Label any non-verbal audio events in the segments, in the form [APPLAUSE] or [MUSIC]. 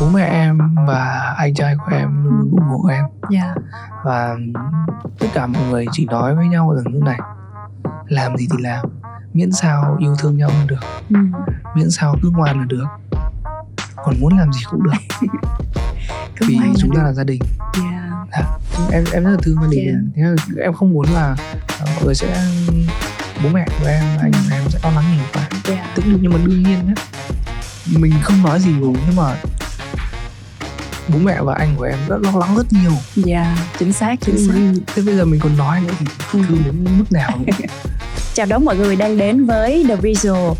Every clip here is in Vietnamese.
bố mẹ em và anh trai của em luôn luôn ủng hộ em. Dạ. Và tất cả mọi người chỉ nói với nhau rằng như này làm gì thì làm miễn sao yêu thương nhau là được ừ. miễn sao cứ ngoan là được còn muốn làm gì cũng được. [LAUGHS] Vì chúng ta là gia đình. Dạ. Em em rất là thương gia đình. Yeah. thế là em không muốn là ờ, mọi người sẽ bố mẹ của em anh của em sẽ lo lắng nhiều quá. Dạ. Tức nhưng mà đương nhiên nhé mình không nói gì rồi nhưng mà bố mẹ và anh của em rất lo lắng rất nhiều dạ chính xác chính xác thế, bây giờ mình còn nói nữa thì Ừ. thương đến mức nào. [LAUGHS] Chào đón mọi người đang đến với The Visual.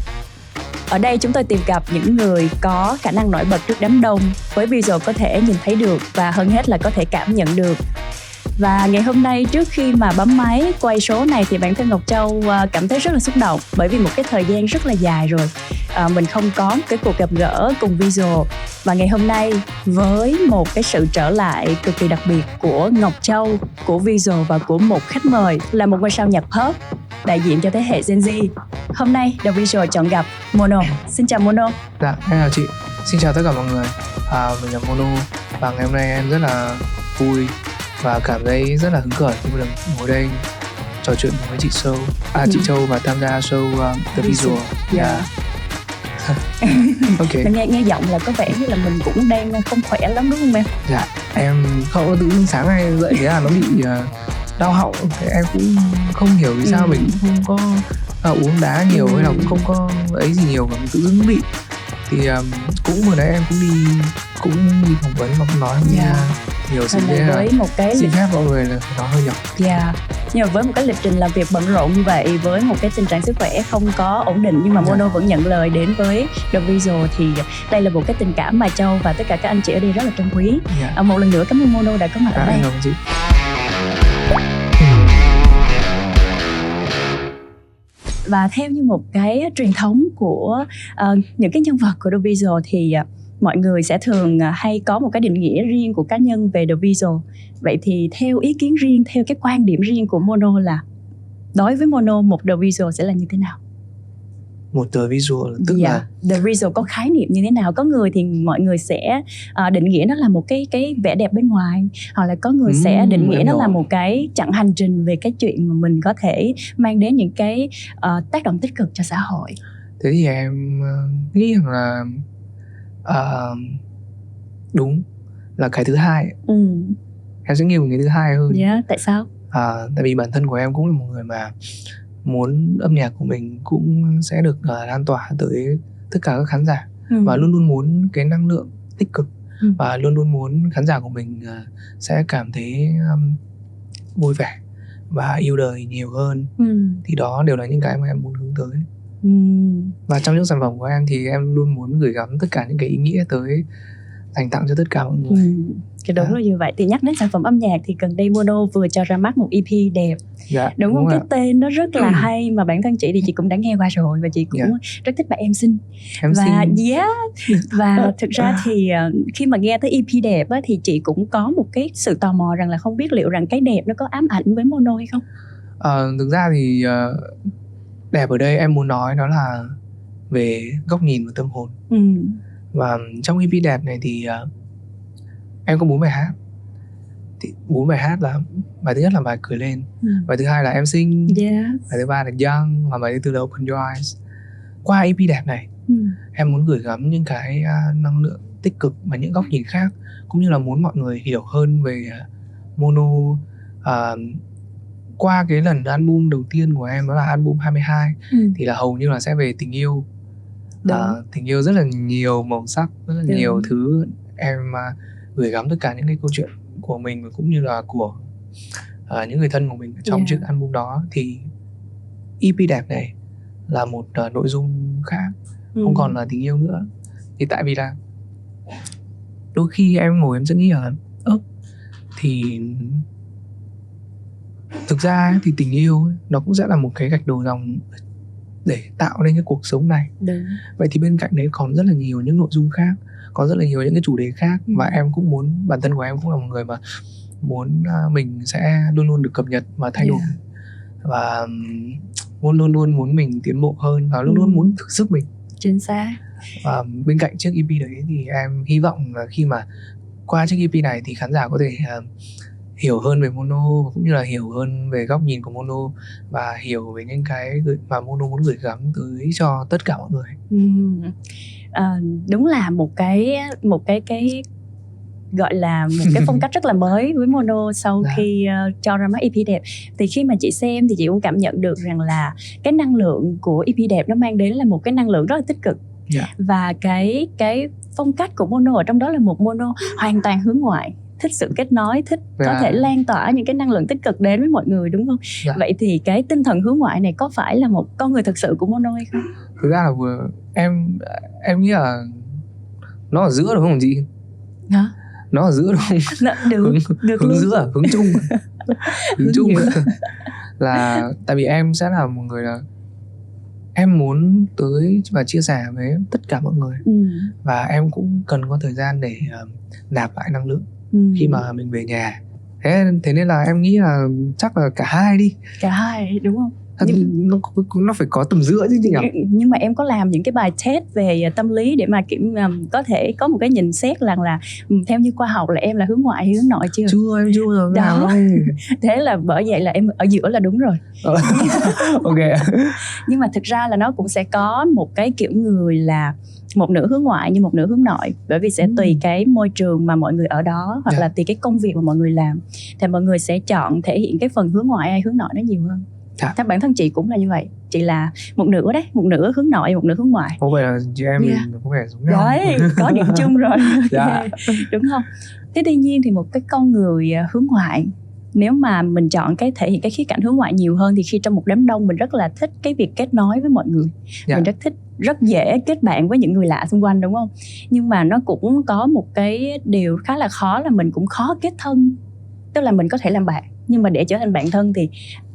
Ở đây chúng tôi tìm gặp những người có khả năng nổi bật trước đám đông với visual có thể nhìn thấy được và hơn hết là có thể cảm nhận được. Và ngày hôm nay trước khi mà bấm máy quay số này thì bản thân Ngọc Châu à, cảm thấy rất là xúc động bởi vì một cái thời gian rất là dài rồi à, mình không có một cái cuộc gặp gỡ cùng visual và ngày hôm nay với một cái sự trở lại cực kỳ đặc biệt của Ngọc Châu, của visual và của một khách mời là một ngôi sao nhạc pop đại diện cho thế hệ Gen Z. Hôm nay The Visual chọn gặp Mono. Xin chào Mono. dạ em chào chị xin chào tất cả mọi người à, mình là mono và ngày hôm nay em rất là vui và cảm thấy rất là hứng khởi khi được ngồi đây trò chuyện với chị Châu à chị Ừ. Châu và tham gia show um, The Visual. Visual Dạ. Ok Mình nghe nghe giọng là có vẻ như là mình cũng đang không khỏe lắm đúng không em? dạ em không tự dưng sáng nay dậy thế là nó bị ờ, đau họng Thế em cũng không hiểu vì sao Ừ. mình cũng không có ờ, uống đá nhiều Ừ. hay là cũng không có ấy gì nhiều mà mình tự dưng bị thì ờm, cũng vừa nãy em cũng đi cũng đi phỏng vấn mà cũng nói Dạ. yeah. Nhiều thế là là với một cái xin phép mọi người là nói hơi nhỏ Dạ. Nhưng mà với một cái lịch trình làm việc bận rộn như vậy với một cái tình trạng sức khỏe không có ổn định nhưng mà Dạ. Mono vẫn nhận lời đến với The Visual thì đây là một cái tình cảm mà Châu và tất cả các anh chị ở đây rất là trân quý. dạ À, một lần nữa cảm ơn Mono đã có mặt ở dạ đây. chị và theo như một cái truyền thống của ờ, những cái nhân vật của The Visual thì ờ, mọi người sẽ thường ờ, hay có một cái định nghĩa riêng của cá nhân về The Visual vậy thì theo ý kiến riêng theo cái quan điểm riêng của Mono là đối với Mono một The Visual sẽ là như thế nào? một tờ visual tức Dạ, là The Visual có khái niệm như thế nào? Có người thì mọi người sẽ ờ, định nghĩa nó là một cái cái vẻ đẹp bên ngoài, hoặc là có người sẽ định nghĩa nó là một cái chặng hành trình về cái chuyện mà mình có thể mang đến những cái ờ, tác động tích cực cho xã hội. thế thì em ờ, nghĩ rằng là ờ, đúng là cái thứ hai Ừ. em sẽ nghiêng về cái thứ hai hơn Dạ, tại sao? à, tại vì bản thân của em cũng là một người mà muốn âm nhạc của mình cũng sẽ được uh, lan tỏa tới tất cả các khán giả Ừ. và luôn luôn muốn cái năng lượng tích cực Ừ. và luôn luôn muốn khán giả của mình uh, sẽ cảm thấy um, vui vẻ và yêu đời nhiều hơn Ừ. thì đó đều là những cái mà em muốn hướng tới Ừ. và trong những sản phẩm của em thì em luôn muốn gửi gắm tất cả những cái ý nghĩa tới dành tặng cho tất cả mọi người Ừ. Thì đúng Dạ. là như vậy thì nhắc đến sản phẩm âm nhạc thì gần đây Mono vừa cho ra mắt một EP đẹp dạ đúng không rồi cái ạ. tên nó rất là hay mà bản thân chị thì chị cũng đã nghe qua rồi và chị cũng Dạ. rất thích bài em xinh em và xin yeah và [LAUGHS] thực ra thì ờ, khi mà nghe tới EP đẹp á, thì chị cũng có một cái sự tò mò rằng là không biết liệu rằng cái đẹp nó có ám ảnh với Mono hay không Ờ, thực ra thì ờ, đẹp ở đây em muốn nói đó là về góc nhìn và tâm hồn ừ. và trong EP đẹp này thì ờ, em có bốn bài hát thì bốn bài hát là bài thứ nhất là bài cười lên Ừ. bài thứ hai là em xinh yes bài thứ ba là young và bài thứ tư là open your eyes qua EP đẹp này ừ. em muốn gửi gắm những cái à, năng lượng tích cực và những góc nhìn khác cũng như là muốn mọi người hiểu hơn về à, mono à, qua cái lần album đầu tiên của em đó là album 22 Ừ. thì là hầu như là sẽ về tình yêu Đúng. à, tình yêu rất là nhiều màu sắc rất là Đúng. nhiều thứ em à, gửi gắm tất cả những cái câu chuyện của mình và cũng như là của à, những người thân của mình trong Yeah. chiếc album đó thì EP đẹp này là một à, nội dung khác Ừ. không còn là tình yêu nữa thì tại vì là đôi khi em ngồi em sẽ nghĩ là ơ thì thực ra ấy, thì tình yêu ấy, nó cũng sẽ là một cái gạch đầu dòng để tạo nên cái cuộc sống này đúng vậy thì bên cạnh đấy còn rất là nhiều những nội dung khác có rất là nhiều những cái chủ đề khác Ừ. và em cũng muốn bản thân của em cũng là một người mà muốn à, mình sẽ luôn luôn được cập nhật và thay đổi Yeah. và ừm, muốn luôn luôn muốn mình tiến bộ hơn và luôn Ừ. luôn muốn thử sức mình chính xác và bên cạnh chiếc EP đấy thì em hy vọng là khi mà qua chiếc EP này thì khán giả có thể uh, hiểu hơn về mono cũng như là hiểu hơn về góc nhìn của mono và hiểu về những cái mà mono muốn gửi gắm tới cho tất cả mọi người. Ừ. À, đúng là một cái một cái cái gọi là một cái phong [LAUGHS] cách rất là mới với mono sau dạ. khi uh, cho ra mắt EP đẹp thì khi mà chị xem thì chị cũng cảm nhận được rằng là cái năng lượng của EP đẹp nó mang đến là một cái năng lượng rất là tích cực yeah. Dạ. và cái cái phong cách của mono ở trong đó là một mono hoàn toàn hướng ngoại thích sự kết nối thích yeah. có dạ. thể lan tỏa những cái năng lượng tích cực đến với mọi người đúng không yeah. vậy thì cái tinh thần hướng ngoại này có phải là một con người thực sự của mono hay không thực ra là vừa em em nghĩ là nó ở giữa đúng không chị hả nó ở giữa đúng không Nó, [LAUGHS] được, hướng, được hướng luôn. giữa hướng chung [LAUGHS] hướng chung là tại vì em sẽ là một người là em muốn tới và chia sẻ với tất cả mọi người ừ. và em cũng cần có thời gian để uh, nạp lại năng lượng ừ. khi mà mình về nhà. Thế thế nên là em nghĩ là chắc là cả hai đi. Cả hai đúng không? Nhưng, nó nó phải có tầm giữa chứ chị nhỉ? Nhưng mà em có làm những cái bài test về à, tâm lý để mà kiểm um, có thể có một cái nhìn xét rằng là um, theo như khoa học là em là hướng ngoại hay hướng nội chưa? Chưa em chưa rồi đó. [LAUGHS] thế là bởi vậy là em ở giữa là đúng rồi. Ờ, [LAUGHS] ok. [LAUGHS] Nhưng mà thực ra là nó cũng sẽ có một cái kiểu người là một nửa hướng ngoại như một nửa hướng nội bởi vì sẽ ừ. tùy cái môi trường mà mọi người ở đó hoặc yeah. Dạ. là tùy cái công việc mà mọi người làm thì mọi người sẽ chọn thể hiện cái phần hướng ngoại hay hướng nội nó nhiều hơn dạ. theo bản thân chị cũng là như vậy chị là một nửa đấy một nửa hướng nội một nửa hướng ngoại có vẻ là chị em yeah. mình có vẻ giống nhau đấy có điểm chung rồi [LAUGHS] [LAUGHS] dạ. đúng không thế tuy nhiên thì một cái con người à, hướng ngoại nếu mà mình chọn cái thể hiện cái khía cạnh hướng ngoại nhiều hơn thì khi trong một đám đông mình rất là thích cái việc kết nối với mọi người yeah. mình rất thích rất dễ kết bạn với những người lạ xung quanh đúng không nhưng mà nó cũng có một cái điều khá là khó là mình cũng khó kết thân tức là mình có thể làm bạn nhưng mà để trở thành bạn thân thì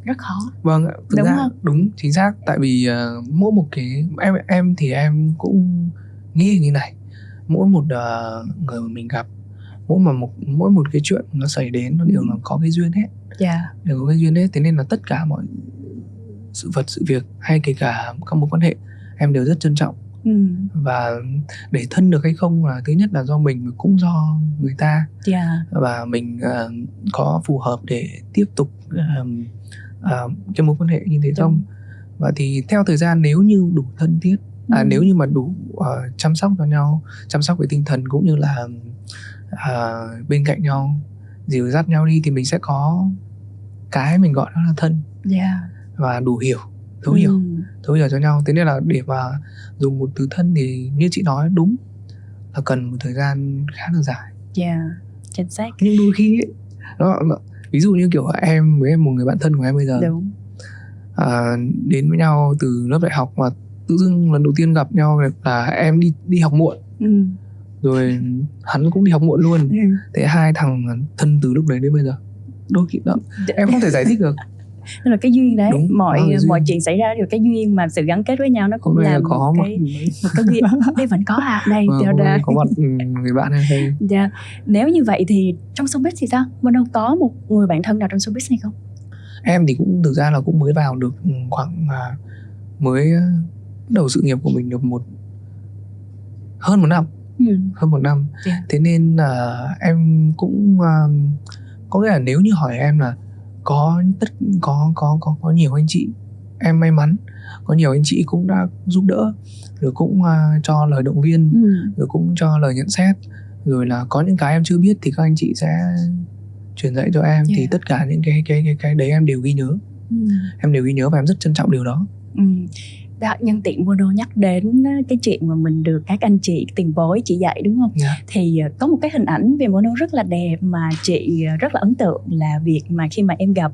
rất khó vâng thực đúng ra không? đúng chính xác tại vì uh, mỗi một cái em em thì em cũng nghĩ như này mỗi một uh, người mà mình gặp mỗi mà một mỗi một cái chuyện nó xảy đến nó đều là có cái duyên hết yeah. Dạ. đều có cái duyên hết thế nên là tất cả mọi sự vật sự việc hay kể cả các mối quan hệ em đều rất trân trọng ừ. và để thân được hay không là thứ nhất là do mình cũng do người ta yeah. Dạ. và mình uh, có phù hợp để tiếp tục uh, uh, cái mối quan hệ như thế Đúng. không và thì theo thời gian nếu như đủ thân thiết à, ừ. nếu như mà đủ uh, chăm sóc cho nhau chăm sóc về tinh thần cũng như là uh, bên cạnh nhau dìu dắt nhau đi thì mình sẽ có cái mình gọi nó là thân yeah. và đủ hiểu thấu ừ. hiểu thấu hiểu cho nhau. Thế nên là để mà dùng một từ thân thì như chị nói đúng là cần một thời gian khá là dài. Yeah chính xác. Nhưng đôi khi ấy, nó, nó ví dụ như kiểu em với em một người bạn thân của em bây giờ. Đúng. À, đến với nhau từ lớp đại học mà tự dưng lần đầu tiên gặp nhau là em đi đi học muộn. Ừ. rồi hắn cũng đi học muộn luôn. Ừ. thế hai thằng thân từ lúc đấy đến bây giờ. Đôi khi đó em không thể giải thích được [LAUGHS] nên là cái duyên đấy Đúng, mọi mọi chuyện xảy ra đều cái duyên mà sự gắn kết với nhau nó cũng là có một cái một cái duyên. [LAUGHS] Đây vẫn có à? Đây à, có một ừ, người bạn hay dạ. Nếu như vậy thì trong showbiz thì sao? Mình đâu có một người bạn thân nào trong showbiz hay không? Em thì cũng thực ra là cũng mới vào được khoảng à, mới đầu sự nghiệp của mình được một hơn một năm. Ừ. hơn một năm. Yeah. Dạ. thế nên là em cũng uh, có nghĩa là nếu như hỏi em là có tất có có có có nhiều anh chị em may mắn có nhiều anh chị cũng đã giúp đỡ rồi cũng uh, cho lời động viên ừ. rồi cũng cho lời nhận xét rồi là có những cái em chưa biết thì các anh chị sẽ truyền dạy cho em yeah. thì tất cả những cái cái cái cái đấy em đều ghi nhớ ừ. em đều ghi nhớ và em rất trân trọng điều đó ừ đó, nhân tiện Mono nhắc đến cái chuyện mà mình được các anh chị tiền bối chỉ dạy đúng không? Yeah. Dạ. Thì ờ, có một cái hình ảnh về Mono rất là đẹp mà chị ờ, rất là ấn tượng là việc mà khi mà em gặp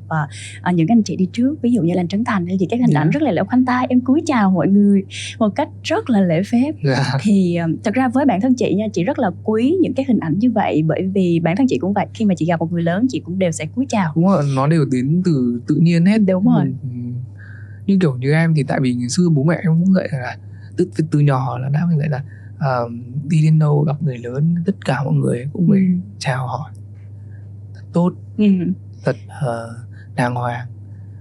uh, những anh chị đi trước, ví dụ như là Trấn Thành thì các hình yeah. ảnh dạ. rất là lễ khoanh tay, em cúi chào mọi người một cách rất là lễ phép. Yeah. Dạ. Thì uh, thật ra với bản thân chị nha, chị rất là quý những cái hình ảnh như vậy bởi vì bản thân chị cũng vậy, khi mà chị gặp một người lớn chị cũng đều sẽ cúi chào. Đúng rồi, nó đều đến từ tự nhiên hết. Đúng rồi. Mình như kiểu như em thì tại vì ngày xưa bố mẹ em cũng dạy là từ từ nhỏ là đã dạy là uh, đi đến đâu gặp người lớn tất cả mọi người cũng phải ừ. chào hỏi thật tốt ừ. thật uh, đàng hoàng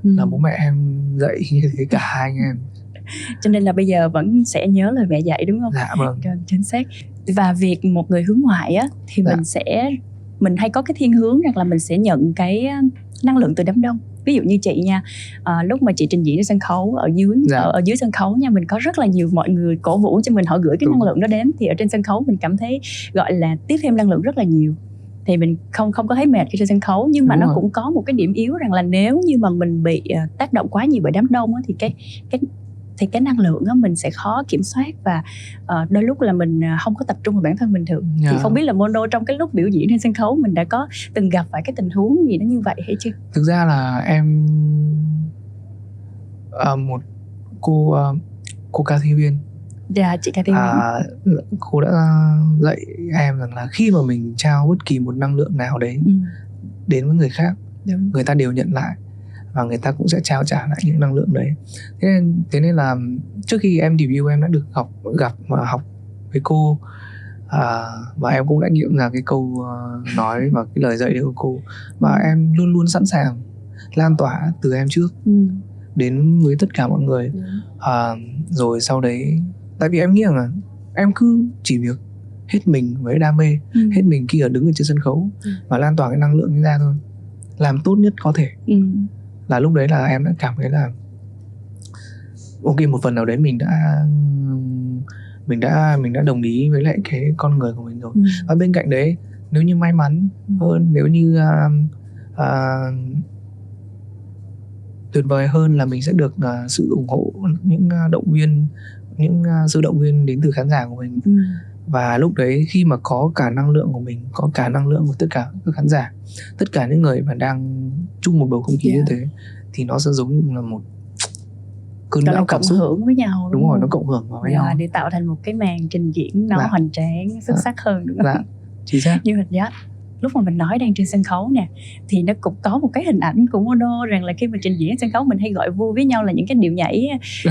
ừ. là bố mẹ em dạy như thế cả hai anh em cho nên là bây giờ vẫn sẽ nhớ lời mẹ dạy đúng không dạ vâng chính xác và việc một người hướng ngoại á thì Dạ. mình sẽ mình hay có cái thiên hướng rằng là mình sẽ nhận cái ờ, năng lượng từ đám đông ví dụ như chị nha à, lúc mà chị trình diễn trên sân khấu ở dưới Dạ. ở, ở dưới sân khấu nha mình có rất là nhiều mọi người cổ vũ cho mình họ gửi cái Đúng. năng lượng đó đến thì ở trên sân khấu mình cảm thấy gọi là tiếp thêm năng lượng rất là nhiều thì mình không không có thấy mệt khi trên sân khấu nhưng mà Đúng nó rồi. cũng có một cái điểm yếu rằng là nếu như mà mình bị ờ, tác động quá nhiều bởi đám đông á, thì cái cái thì cái năng lượng á mình sẽ khó kiểm soát và ờ, đôi lúc là mình ờ, không có tập trung vào bản thân mình được thì Dạ. không biết là Mono trong cái lúc biểu diễn trên sân khấu mình đã có từng gặp phải cái tình huống gì nó như vậy hay chưa? thực ra là em à, một cô à, cô ca thi viên Dạ chị Cathy Nguyễn. à, cô đã dạy em rằng là khi mà mình trao bất kỳ một năng lượng nào đấy Ừ, đến với người khác đúng. người ta đều nhận lại và người ta cũng sẽ trao trả lại những năng lượng đấy. Thế nên thế nên là trước khi em debut em đã được học gặp và học với cô. À, và em cũng đã nghiệm ra cái câu ờ, nói và cái lời dạy của cô. Và em luôn luôn sẵn sàng lan tỏa từ em trước Ừ, đến với tất cả mọi người. À, rồi sau đấy tại vì em nghĩ rằng là em cứ chỉ việc hết mình với đam mê Ừ, hết mình khi ở đứng ở trên sân khấu Ừ. và lan tỏa cái năng lượng ra thôi làm tốt nhất có thể. Ừ, là lúc đấy là em đã cảm thấy là ok một phần nào đấy mình đã mình đã mình đã đồng ý với lại cái con người của mình rồi. Ừ, và bên cạnh đấy nếu như may mắn hơn nếu như à, à, tuyệt vời hơn là mình sẽ được à, sự ủng hộ những à, động viên những à, sự động viên đến từ khán giả của mình. Ừ, và lúc đấy khi mà có cả năng lượng của mình có cả năng lượng của tất cả các khán giả tất cả những người mà đang chung một bầu không khí như Yeah. thế thì nó sẽ giống như là một cơn bão cảm cộng xúc hưởng với nhau đúng rồi không? nó cộng hưởng vào với Dạ, nhau để tạo thành một cái màn trình diễn nó Dạ. hoành tráng xuất Dạ. sắc hơn đúng không? dạ chính xác như hình dắt lúc mà mình nói đang trên sân khấu nè thì nó cũng có một cái hình ảnh của Mono rằng là khi mà trình diễn sân khấu mình hay gọi vui với nhau là những cái điệu nhảy [LAUGHS]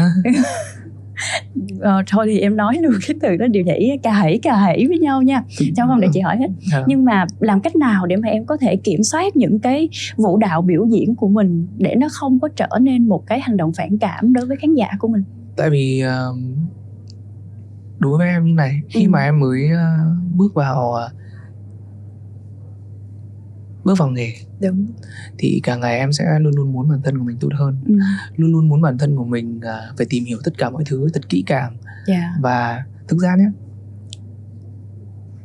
[LAUGHS] ờ, thôi thì em nói luôn cái từ đó điệu nhảy cà hỉ cà hỉ với nhau nha cho không để chị hỏi hết Dạ. nhưng mà làm cách nào để mà em có thể kiểm soát những cái vũ đạo biểu diễn của mình để nó không có trở nên một cái hành động phản cảm đối với khán giả của mình tại vì ờ, đối với em như này khi Ừ. mà em mới ờ, bước vào ờ, bước vào nghề. Đúng. Thì càng ngày em sẽ luôn luôn muốn bản thân của mình tốt hơn. Ừ. luôn luôn muốn bản thân của mình à, phải tìm hiểu tất cả mọi thứ thật kỹ càng. Dạ. Và thực ra nhé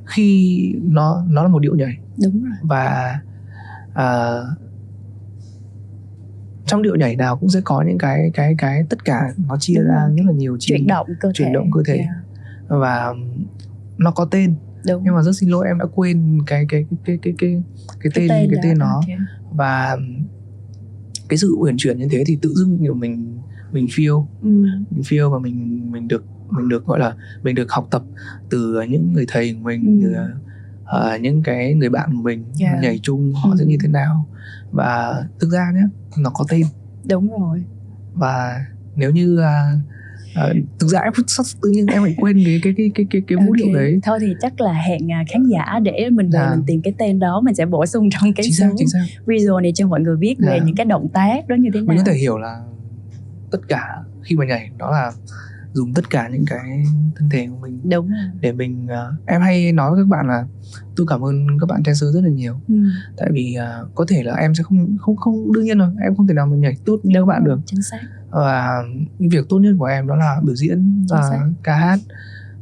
khi nó nó là một điệu nhảy. Đúng rồi. Và à, trong điệu nhảy nào cũng sẽ có những cái cái cái tất cả nó chia ra rất là nhiều chi chuyển động cơ thể. chuyển động cơ thể. Dạ, và nó có tên đúng nhưng mà rất xin lỗi em đã quên cái cái cái cái cái cái, cái tên cái đó. tên nó Ok. và cái sự uyển chuyển như thế thì tự dưng kiểu mình mình feel ừ. mình feel và mình mình được mình được gọi là mình được học tập từ những người thầy của mình Ừ. từ ờ, những cái người bạn của mình Yeah. nhảy chung họ Ừ. sẽ như thế nào và thực ra nhé nó có tên đúng rồi và nếu như à, à, thực ra em tự nhiên em lại quên cái cái cái cái cái cái vũ Ok. điệu đấy thôi thì chắc là hẹn à, khán giả để mình về Dạ. mình tìm cái tên đó mình sẽ bổ sung trong cái chính xác chính xác video này cho mọi người biết về Dạ. những cái động tác đó như thế nào mình có thể hiểu là tất cả khi mà nhảy đó là dùng tất cả những cái thân thể của mình đúng rồi. để mình à, em hay nói với các bạn là tôi cảm ơn các bạn dancer rất là nhiều ừ. tại vì à, có thể là em sẽ không không không đương nhiên rồi em không thể nào mà nhảy tốt như các bạn được chính xác và cái việc tốt nhất của em đó là biểu diễn và ca hát.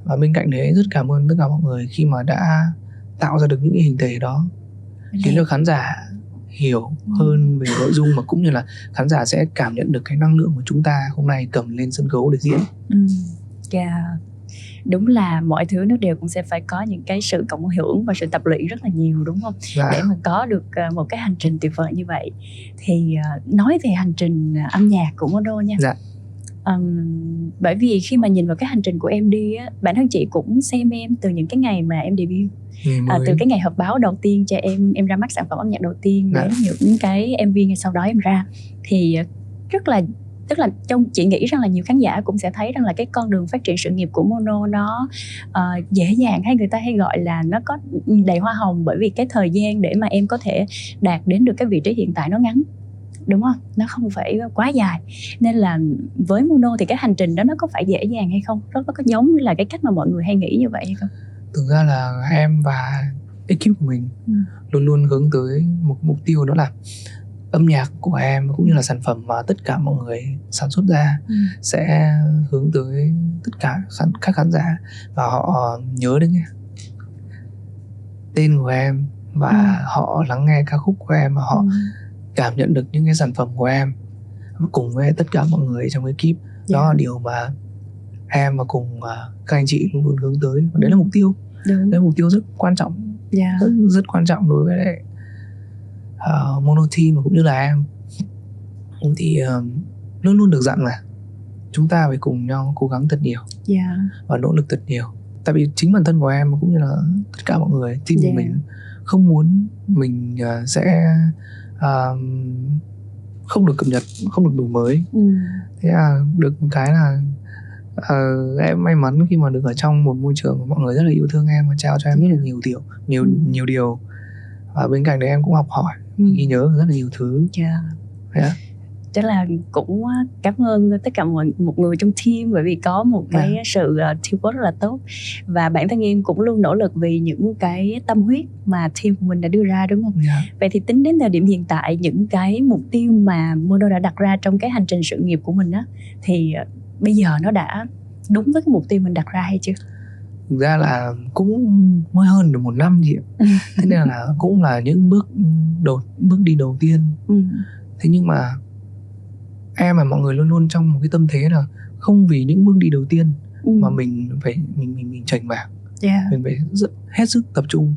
Và bên cạnh đấy rất cảm ơn tất cả mọi người khi mà đã tạo ra được những hình thể đó. Khiến cho khán giả hiểu hơn về nội dung mà cũng như là khán giả sẽ cảm nhận được cái năng lượng của chúng ta hôm nay cầm lên sân khấu để diễn. Ừ. Dạ. Đúng là mọi thứ nó đều cũng sẽ phải có những cái sự cộng hưởng và sự tập luyện rất là nhiều đúng không? Để và mà có được ờ, một cái hành trình tuyệt vời như vậy. Thì ờ, nói về hành trình ờ, âm nhạc của Mono nha. Dạ. Ừm, bởi vì khi mà nhìn vào cái hành trình của em đi á bản thân chị cũng xem em từ những cái ngày mà em debut à, từ cái ngày họp báo đầu tiên cho em em ra mắt sản phẩm âm nhạc đầu tiên Dạ. đến những cái MV ngay sau đó em ra. Thì rất là tức là trong chị nghĩ rằng là nhiều khán giả cũng sẽ thấy rằng là cái con đường phát triển sự nghiệp của Mono nó ờ, dễ dàng hay người ta hay gọi là nó có đầy hoa hồng bởi vì cái thời gian để mà em có thể đạt đến được cái vị trí hiện tại nó ngắn đúng không? Nó không phải quá dài. Nên là với mono thì cái hành trình đó nó có phải dễ dàng hay không? Nó có giống như là cái cách mà mọi người hay nghĩ như vậy hay không? Thực ra là em và ekip của mình ừ. luôn luôn hướng tới một mục tiêu đó là âm nhạc của em cũng như là sản phẩm mà tất cả mọi người sản xuất ra ừ. sẽ hướng tới tất cả khán, các khán giả và họ nhớ đến tên của em và ừ. họ lắng nghe ca khúc của em và họ ừ. cảm nhận được những cái sản phẩm của em cùng với tất cả mọi người trong ekip yeah. đó là dạ. điều mà em và cùng uh, các anh chị luôn luôn hướng tới và đấy là mục tiêu Đúng. đấy là mục tiêu rất quan trọng yeah. Dạ. rất, rất quan trọng đối với lại uh, mono team và cũng như là em thì uh, luôn luôn được dặn là chúng ta phải cùng nhau cố gắng thật nhiều yeah. Dạ. và nỗ lực thật nhiều tại vì chính bản thân của em cũng như là tất cả mọi người team yeah. của mình không muốn mình uh, sẽ uh, không được cập nhật không được đổi mới ừ. thế là được cái là uh, em may mắn khi mà được ở trong một môi trường mọi người rất là yêu thương em và trao cho em rất là nhiều điều nhiều ừ. nhiều điều và bên cạnh đấy em cũng học hỏi ừ. ghi nhớ rất là nhiều thứ yeah. yeah chắc là cũng cảm ơn tất cả mọi một người trong team bởi vì có một cái à. sự teamwork rất là tốt và bản thân em cũng luôn nỗ lực vì những cái tâm huyết mà team của mình đã đưa ra đúng không? Yeah. Dạ. Vậy thì tính đến thời điểm hiện tại những cái mục tiêu mà Mono đã đặt ra trong cái hành trình sự nghiệp của mình á thì uh, bây giờ nó đã đúng với cái mục tiêu mình đặt ra hay chưa? Thực ra là cũng mới hơn được một năm chị ạ thế nên là cũng là những bước đầu bước đi đầu tiên ừ. thế nhưng mà em và mọi người luôn luôn trong một cái tâm thế là không vì những bước đi đầu tiên ừ. mà mình phải mình mình mình chảnh vào yeah. mình phải rất, hết sức tập trung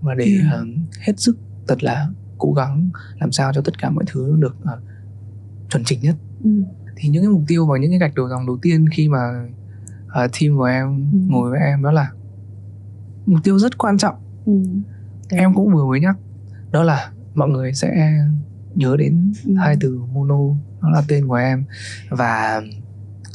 và để yeah. uh, hết sức thật là cố gắng làm sao cho tất cả mọi thứ được uh, chuẩn chỉnh nhất ừ. thì những cái mục tiêu và những cái gạch đầu dòng đầu tiên khi mà uh, team của em ừ. ngồi với em đó là mục tiêu rất quan trọng ừ. em cũng vừa mới nhắc đó là mọi người sẽ nhớ đến ừ. hai từ mono nó là tên của em và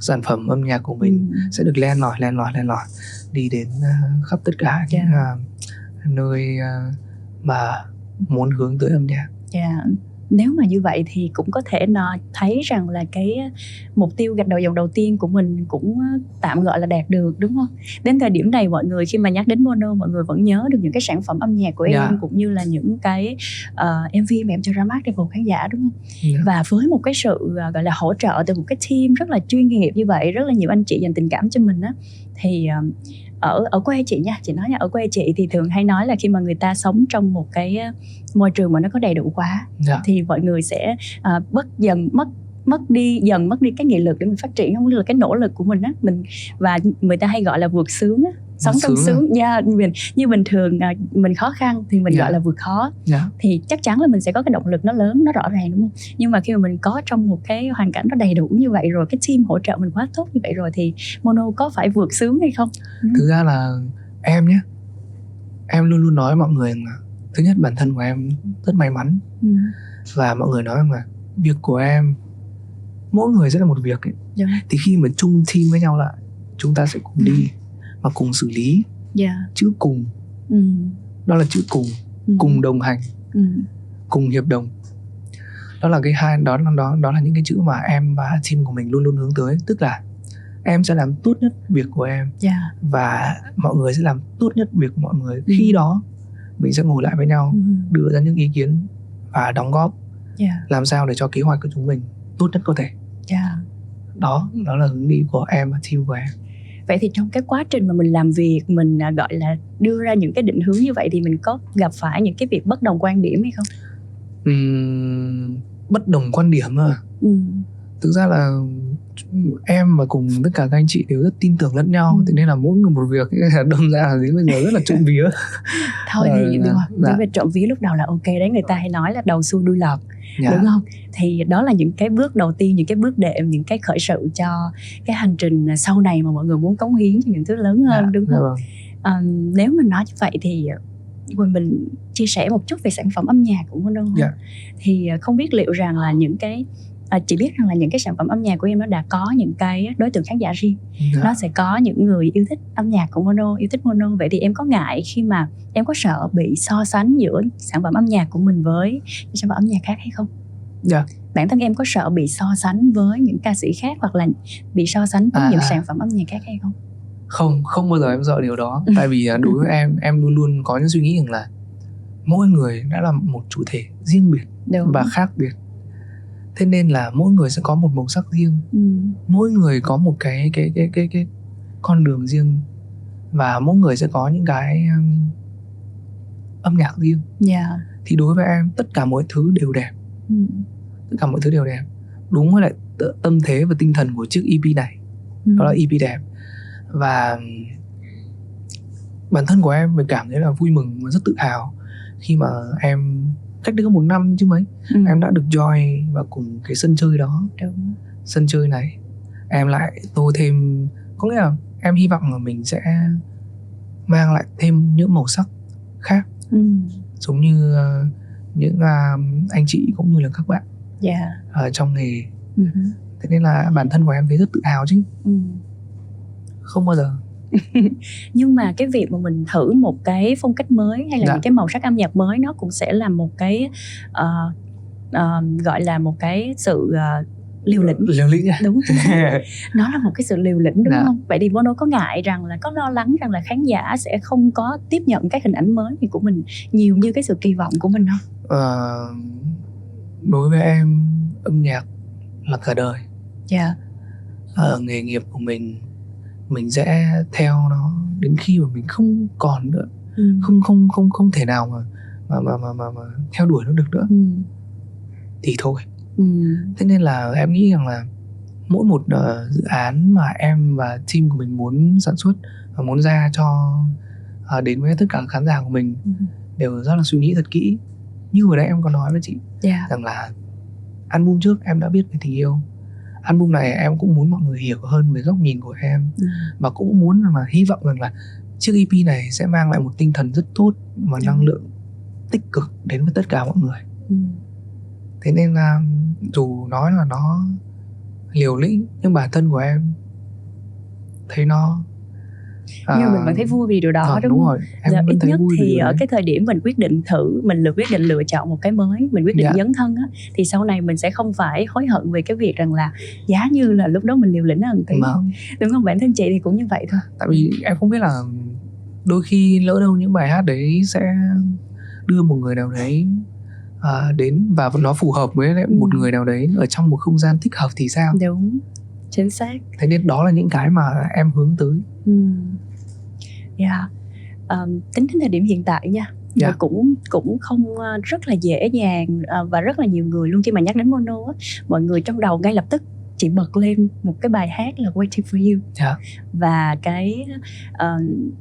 sản phẩm âm nhạc của mình ừ. sẽ được len lỏi len lỏi len lỏi đi đến uh, khắp tất cả những uh, nơi uh, mà muốn hướng tới âm nhạc. Yeah nếu mà như vậy thì cũng có thể nó thấy rằng là cái mục tiêu gạch đầu dòng đầu tiên của mình cũng tạm gọi là đạt được đúng không đến thời điểm này mọi người khi mà nhắc đến mono mọi người vẫn nhớ được những cái sản phẩm âm nhạc của yeah. em dạ. cũng như là những cái uh, ờ, mv mà em cho ra mắt để phục khán giả đúng không yeah. Dạ. và với một cái sự uh, gọi là hỗ trợ từ một cái team rất là chuyên nghiệp như vậy rất là nhiều anh chị dành tình cảm cho mình á thì uh, ở ở quê chị nha chị nói nha ở quê chị thì thường hay nói là khi mà người ta sống trong một cái môi trường mà nó có đầy đủ quá yeah. Dạ. thì mọi người sẽ uh, bất dần mất mất đi dần mất đi cái nghị lực để mình phát triển không là cái nỗ lực của mình á mình và người ta hay gọi là vượt sướng á sống trong sướng nha yeah, mình như bình thường à, mình khó khăn thì mình yeah. gọi dạ. là vượt khó yeah. Dạ. thì chắc chắn là mình sẽ có cái động lực nó lớn nó rõ ràng đúng không nhưng mà khi mà mình có trong một cái hoàn cảnh nó đầy đủ như vậy rồi cái team hỗ trợ mình quá tốt như vậy rồi thì mono có phải vượt sướng hay không thực ra là em nhé em luôn luôn nói với mọi người là thứ nhất bản thân của em rất may mắn ừ. và mọi người nói rằng là việc của em mỗi người sẽ là một việc ấy. Yeah. Dạ. thì khi mà chung team với nhau lại chúng ta sẽ cùng đi và cùng xử lý yeah. Dạ. chữ cùng ừ. đó là chữ cùng ừ. cùng đồng hành ừ. cùng hiệp đồng đó là cái hai đó là đó đó là những cái chữ mà em và team của mình luôn luôn hướng tới tức là em sẽ làm tốt nhất việc của em yeah. Dạ. và mọi người sẽ làm tốt nhất việc của mọi người ừ. khi đó mình sẽ ngồi lại với nhau ừ. đưa ra những ý kiến và đóng góp yeah. làm sao để cho kế hoạch của chúng mình tốt nhất có thể yeah. đó đó là hướng đi của em và team của em vậy thì trong cái quá trình mà mình làm việc mình à, gọi là đưa ra những cái định hướng như vậy thì mình có gặp phải những cái việc bất đồng quan điểm hay không uhm, bất đồng quan điểm à ừ. thực ra là em và cùng tất cả các anh chị đều rất tin tưởng lẫn nhau ừ. thế nên là mỗi người một việc đâm ra là đến bây giờ rất là trộm vía [LAUGHS] thôi thì được rồi dạ. về trộm vía lúc đầu là ok đấy người ta hay nói là đầu xuôi đuôi lọt dạ. đúng không thì đó là những cái bước đầu tiên những cái bước đệm những cái khởi sự cho cái hành trình sau này mà mọi người muốn cống hiến cho những thứ lớn hơn dạ. đúng không dạ. à, nếu mình nói như vậy thì quỳnh mình chia sẻ một chút về sản phẩm âm nhạc của Mono yeah. thì không biết liệu rằng là những cái à, chị biết rằng là những cái sản phẩm âm nhạc của em nó đã có những cái đối tượng khán giả riêng. Dạ. nó sẽ có những người yêu thích âm nhạc của mono yêu thích mono. Vậy thì em có ngại khi mà em có sợ bị so sánh giữa sản phẩm âm nhạc của mình với sản phẩm âm nhạc khác hay không? Dạ. Bản thân em có sợ bị so sánh với những ca sĩ khác hoặc là bị so sánh với À, những à. sản phẩm âm nhạc khác hay không? Không không bao giờ em sợ điều đó. Tại vì à, đối với em em luôn luôn có những suy nghĩ rằng là mỗi người đã là một chủ thể riêng biệt đúng. và khác biệt thế nên là mỗi người sẽ có một màu sắc riêng. Ừ. mỗi người có một cái cái cái cái cái con đường riêng. Và mỗi người sẽ có những cái um, âm nhạc riêng. Dạ. Thì đối với em tất cả mọi thứ đều đẹp. Ừ. tất cả mọi thứ đều đẹp. Đúng với lại tâm thế và tinh thần của chiếc EP này. Ừ. đó là EP đẹp. Và um, bản thân của em mình cảm thấy là vui mừng và rất tự hào khi mà em cách đây có một năm chứ mấy Ừ. em đã được join vào cùng cái sân chơi đó đúng sân chơi này em lại tô thêm có nghĩa là em hy vọng là mình sẽ mang lại thêm những màu sắc khác ừ. giống như ờ, những ờ, anh chị cũng như là các bạn dạ ở trong nghề ừ. thế nên là bản thân của em thấy rất tự hào chứ Ừ. không bao giờ [LAUGHS] nhưng mà cái việc mà mình thử một cái phong cách mới hay là Dạ. những cái màu sắc âm nhạc mới nó cũng sẽ là một cái ờ, ờ, gọi là một cái sự ờ, liều lĩnh liều lĩnh à? đúng [LAUGHS] nó là một cái sự liều lĩnh đúng Dạ. không vậy thì Bono có ngại rằng là có lo lắng rằng là khán giả sẽ không có tiếp nhận các hình ảnh mới của mình nhiều như cái sự kỳ vọng của mình không Ờ, đối với em âm nhạc là cả đời dạ ở nghề nghiệp của mình mình sẽ theo nó đến khi mà mình không còn nữa ừ. không không không không thể nào mà mà mà mà, mà, mà theo đuổi nó được nữa Ừ. thì thôi Ừ. thế nên là em nghĩ rằng là mỗi một ờ, dự án mà em và team của mình muốn sản xuất và muốn ra cho ờ, đến với tất cả khán giả của mình Ừ. đều rất là suy nghĩ thật kỹ như vừa nãy em có nói với chị dạ rằng là album trước em đã biết về tình yêu album này em cũng muốn mọi người hiểu hơn về góc nhìn của em Ừ. và cũng muốn là hy vọng rằng là chiếc EP này sẽ mang lại một tinh thần rất tốt và năng lượng tích cực đến với tất cả mọi người Ừ. thế nên là dù nói là nó liều lĩnh nhưng bản thân của em thấy nó nhưng mà mình vẫn thấy vui vì điều đó ờ, đúng, đúng không? rồi. Em Dạ, vẫn ít nhất thì ở cái thời điểm mình quyết định thử mình lựa quyết định lựa chọn một cái mới mình quyết định Dạ. dấn thân á thì sau này mình sẽ không phải hối hận về cái việc rằng là giá như là lúc đó mình liều lĩnh hơn tí Vâng. đúng không? Bản thân chị thì cũng như vậy thôi. Tại vì em không biết là đôi khi lỡ đâu những bài hát đấy sẽ đưa một người nào đấy à, đến và nó phù hợp với lại một Ừ. người nào đấy ở trong một không gian thích hợp thì sao? Đúng chính xác thế nên đó là những cái mà em hướng tới ừ. yeah. Ờm, tính đến thời điểm hiện tại nha Dạ. và cũng cũng không ờ, rất là dễ dàng ờ, và rất là nhiều người luôn khi mà nhắc đến mono á mọi người trong đầu ngay lập tức chỉ bật lên một cái bài hát là Waiting for You Dạ. và cái ờ,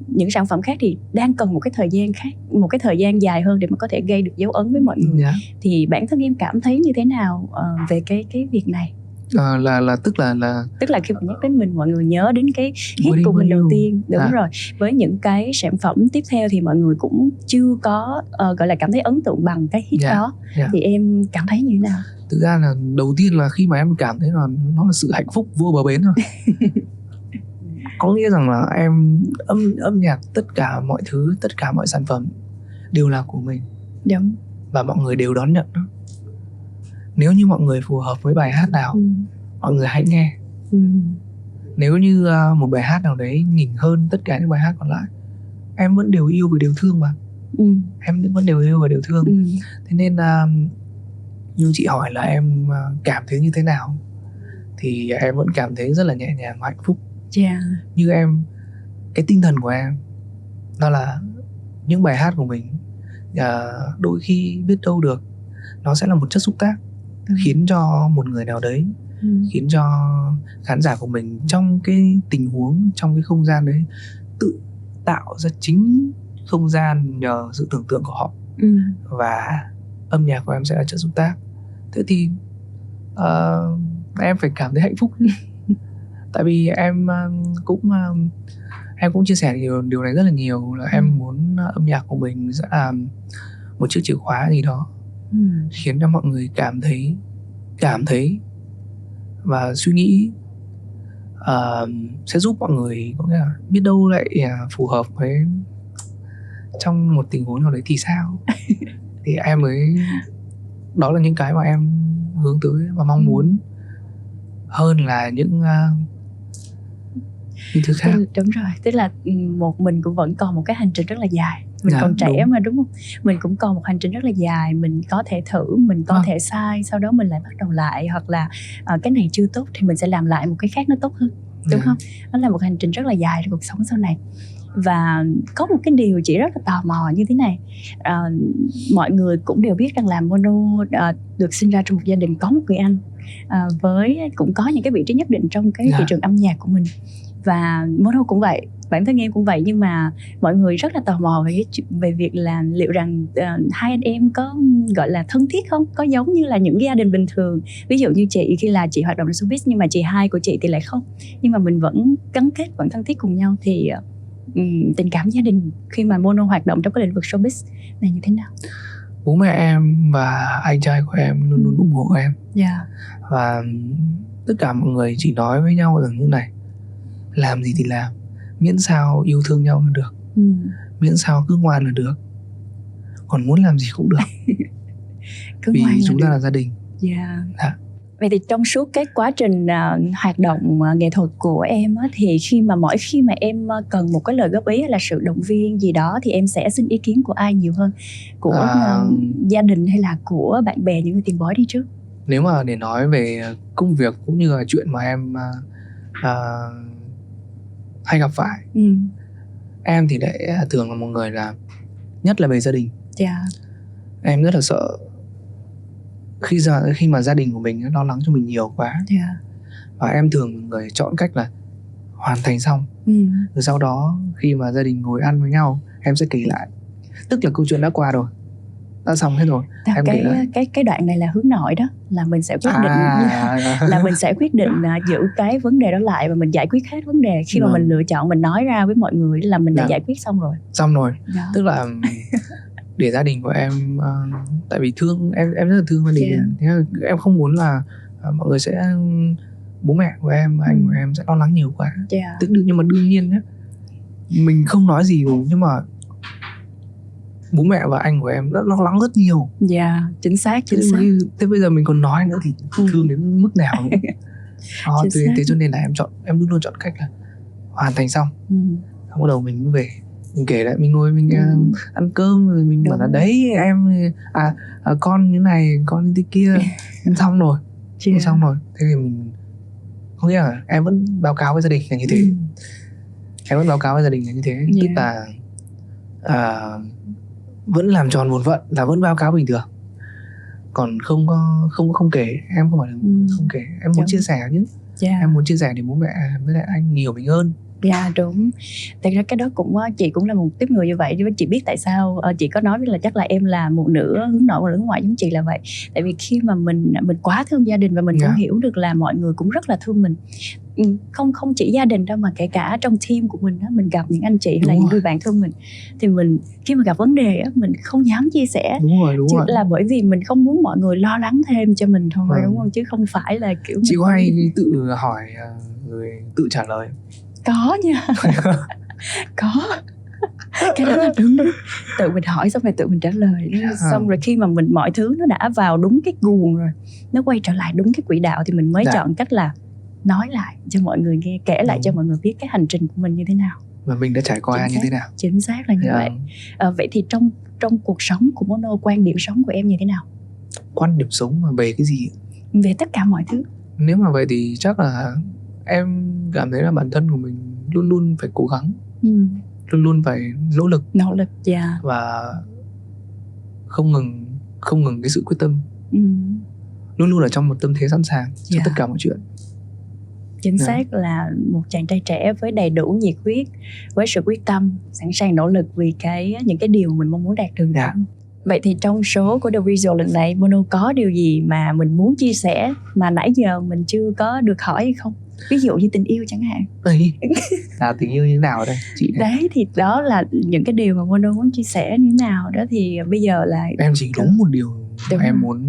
những sản phẩm khác thì đang cần một cái thời gian khác một cái thời gian dài hơn để mà có thể gây được dấu ấn với mọi người dạ. thì bản thân em cảm thấy như thế nào ờ, về cái cái việc này à, là là tức là là tức là khi mà nhắc đến mình mọi người nhớ đến cái hit của mình đầu You. tiên. Đúng À. rồi. Với những cái sản phẩm tiếp theo thì mọi người cũng chưa có ờ, gọi là cảm thấy ấn tượng bằng cái hit Dạ, đó. Dạ. thì em cảm thấy như thế nào? Thực ra là đầu tiên là khi mà em cảm thấy là nó là sự hạnh phúc vô bờ bến thôi. [LAUGHS] Có nghĩa rằng là em âm âm nhạc tất cả mọi thứ tất cả mọi sản phẩm đều là của mình. Đúng. Và mọi người đều đón nhận nó nếu như mọi người phù hợp với bài hát nào ừ. mọi người hãy nghe Ừ. nếu như à, một bài hát nào đấy nhỉnh hơn tất cả những bài hát còn lại em vẫn đều yêu và đều thương mà Ừ. em vẫn đều yêu và đều thương Ừ. thế nên à, như chị hỏi là em à, cảm thấy như thế nào thì em vẫn cảm thấy rất là nhẹ nhàng và hạnh phúc Dạ. như em cái tinh thần của em đó là những bài hát của mình à, đôi khi biết đâu được nó sẽ là một chất xúc tác Ừ. khiến cho một người nào đấy Ừ. khiến cho khán giả của mình trong cái tình huống trong cái không gian đấy tự tạo ra chính không gian nhờ sự tưởng tượng của họ Ừ. và âm nhạc của em sẽ là chất xúc tác thế thì ờ, em phải cảm thấy hạnh phúc [LAUGHS] tại vì em ờ, cũng ờ, em cũng chia sẻ điều điều này rất là nhiều là Ừ. em muốn âm nhạc của mình sẽ là một chiếc chìa khóa gì đó Ừ. khiến cho mọi người cảm thấy cảm thấy và suy nghĩ ờ, sẽ giúp mọi người có nghĩa là biết đâu lại à, phù hợp với trong một tình huống nào đấy thì sao [LAUGHS] thì em mới đó là những cái mà em hướng tới và mong Ừ. muốn hơn là những à, những thứ khác Tức- đúng rồi tức là ừ, một mình cũng vẫn còn một cái hành trình rất là dài mình Dạ, còn trẻ đúng. mà đúng không mình cũng còn một hành trình rất là dài mình có thể thử mình có Vâng. thể sai sau đó mình lại bắt đầu lại hoặc là ờ, cái này chưa tốt thì mình sẽ làm lại một cái khác nó tốt hơn đúng Dạ. không nó là một hành trình rất là dài trong cuộc sống sau này và có một cái điều chị rất là tò mò như thế này à, mọi người cũng đều biết rằng là mono à, được sinh ra trong một gia đình có một người anh à, với cũng có những cái vị trí nhất định trong cái Dạ. thị trường âm nhạc của mình và mono cũng vậy bản thân em cũng vậy nhưng mà mọi người rất là tò mò về cái về việc là liệu rằng à, hai anh em có gọi là thân thiết không? Có giống như là những gia đình bình thường? Ví dụ như chị khi là chị hoạt động trong showbiz nhưng mà chị hai của chị thì lại không. Nhưng mà mình vẫn gắn kết vẫn thân thiết cùng nhau thì ừm, tình cảm gia đình khi mà mono hoạt động trong cái lĩnh vực showbiz này như thế nào? Bố mẹ em và anh trai của em luôn luôn Ừ. ủng hộ em. Dạ. Và tất cả mọi người chỉ nói với nhau rằng như này làm gì thì làm miễn sao yêu thương nhau là được miễn sao cứ ngoan là được còn muốn làm gì cũng được [LAUGHS] cứ vì ngoan chúng được. ta là gia đình Dạ. Dạ. Vậy thì trong suốt cái quá trình à, hoạt động à, nghệ thuật của em á, thì khi mà mỗi khi mà em à, cần một cái lời góp ý hay là sự động viên gì đó thì em sẽ xin ý kiến của ai nhiều hơn của À. à, gia đình hay là của bạn bè những người tiền bối đi trước nếu mà để nói về công việc cũng như là chuyện mà em à, à, hay gặp phải. Ừ. em thì lại thường là một người là nhất là về gia đình. Dạ. Em rất là sợ khi giờ khi mà gia đình của mình lo lắng cho mình nhiều quá. Dạ. Và em thường là người chọn cách là hoàn thành xong. Ừ. rồi sau đó khi mà gia đình ngồi ăn với nhau em sẽ kể lại. Tức là câu chuyện đã qua rồi đã xong hết rồi Theo Em cái nghĩ là- cái cái đoạn này là hướng nội đó là mình sẽ quyết định à, [LAUGHS] là mình sẽ quyết định à, giữ cái vấn đề đó lại và mình giải quyết hết vấn đề khi mà Vâng. mình lựa chọn mình nói ra với mọi người là mình đã Dạ. giải quyết xong rồi xong rồi đó. tức là [LAUGHS] để gia đình của em ờ, tại vì thương em em rất là thương gia đình Dạ. thế là em không muốn là ờ, mọi người sẽ bố mẹ của em anh Ừ. của em sẽ lo lắng nhiều quá dạ tức nhưng mà đương nhiên nhé mình không nói gì nhưng mà bố mẹ và anh của em rất lo lắng rất nhiều dạ chính xác thế, chính xác như- thế bây giờ mình còn nói nữa thì Ừ. thương đến mức nào nữa [LAUGHS] đó, Chính thế, xác. thế cho nên là em chọn em luôn luôn chọn cách là hoàn thành xong ừ. xong bắt đầu mình mới về mình kể lại mình ngồi mình Ừ. ờ, ăn cơm rồi mình bảo là đấy em à, à con như này con như thế kia [LAUGHS] xong rồi Dạ. xong rồi thế thì mình có nghĩa là em vẫn báo cáo với gia đình là như thế Ừ. em vẫn báo cáo với gia đình là như thế Dạ. tức là à, vẫn làm tròn bổn phận là vẫn báo cáo bình thường. Còn không có không không kể em không phải là Ừ. không kể. Em muốn Đúng. chia sẻ chứ dạ. Em muốn chia sẻ để bố mẹ với lại anh hiểu mình hơn. Dạ đúng. Thật ra cái đó cũng ờ, chị cũng là một tiếp người như vậy chứ chị biết tại sao ờ, chị có nói với là chắc là em là một nửa hướng nội nửa hướng ngoại giống chị là vậy. Tại vì khi mà mình mình quá thương gia đình và mình cũng Dạ. hiểu được là mọi người cũng rất là thương mình không không chỉ gia đình đâu mà kể cả trong team của mình đó mình gặp những anh chị hay là Đúng những rồi. người bạn thương mình. Thì mình khi mà gặp vấn đề á mình không dám chia sẻ. Đúng rồi đúng chứ rồi. là bởi vì mình không muốn mọi người lo lắng thêm cho mình thôi Vâng. đúng không? Chứ không phải là kiểu chị có hay tự hỏi à, rồi tự trả lời. Có nha. [LAUGHS] [LAUGHS] Có. Cái đó là đúng. Đúng tự mình hỏi xong rồi tự mình trả lời. Dạ. xong rồi khi mà mình mọi thứ nó đã vào đúng cái guồng rồi nó quay trở lại đúng cái quỹ đạo thì mình mới Dạ. chọn cách là nói lại cho mọi người nghe kể lại Đúng. cho mọi người biết cái hành trình của mình như thế nào và mình đã trải qua Chính như xác. thế nào chính xác là như Dạ. vậy à, vậy thì trong trong cuộc sống của mono quan điểm sống của em như thế nào quan điểm sống mà về cái gì về tất cả mọi thứ nếu mà vậy thì chắc là em cảm thấy là bản thân của mình luôn luôn phải cố gắng ừ. luôn luôn phải nỗ lực nỗ lực dạ và không ngừng không ngừng cái sự quyết tâm ừ. luôn luôn ở trong một tâm thế sẵn sàng cho Dạ. tất cả mọi chuyện chính Dạ. xác là một chàng trai trẻ với đầy đủ nhiệt huyết với sự quyết tâm sẵn sàng nỗ lực vì cái những cái điều mình mong muốn đạt được. Dạ. vậy thì trong số của The Visual lần này Mono có điều gì mà mình muốn chia sẻ mà nãy giờ mình chưa có được hỏi hay không? Ví dụ như tình yêu chẳng hạn. Đấy, là tình yêu như thế nào đây chị? Đấy thì đó là những cái điều mà Mono muốn chia sẻ như thế nào đó thì bây giờ là em chỉ đúng một điều Đúng em muốn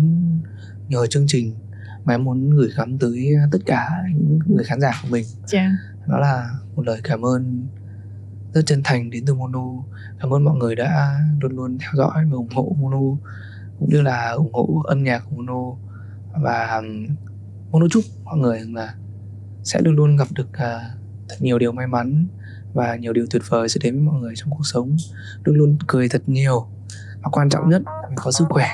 nhờ chương trình mà em muốn gửi gắm tới tất cả những người khán giả của mình. Dạ. đó là một lời cảm ơn rất chân thành đến từ Mono cảm ơn mọi người đã luôn luôn theo dõi và ủng hộ Mono cũng như là ủng hộ âm nhạc của Mono và Mono chúc mọi người là sẽ luôn luôn gặp được uh, thật nhiều điều may mắn và nhiều điều tuyệt vời sẽ đến với mọi người trong cuộc sống. Luôn luôn cười thật nhiều. Và quan trọng nhất là có sức khỏe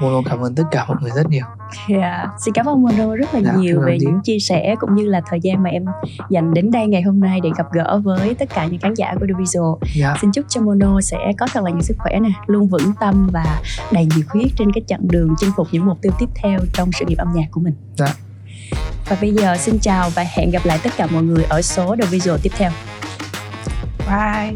Mono cảm ơn tất cả mọi người rất nhiều Yeah. Dạ, xin cảm ơn Mono rất là dạ, nhiều về những chia sẻ cũng như là thời gian mà em dành đến đây ngày hôm nay để gặp gỡ với tất cả những khán giả của The Visual. Dạ. Xin chúc cho Mono sẽ có thật là nhiều sức khỏe nè, luôn vững tâm và đầy nhiệt huyết trên cái chặng đường chinh phục những mục tiêu tiếp theo trong sự nghiệp âm nhạc của mình. Dạ. Và bây giờ xin chào và hẹn gặp lại tất cả mọi người ở số The Visual tiếp theo. Bye.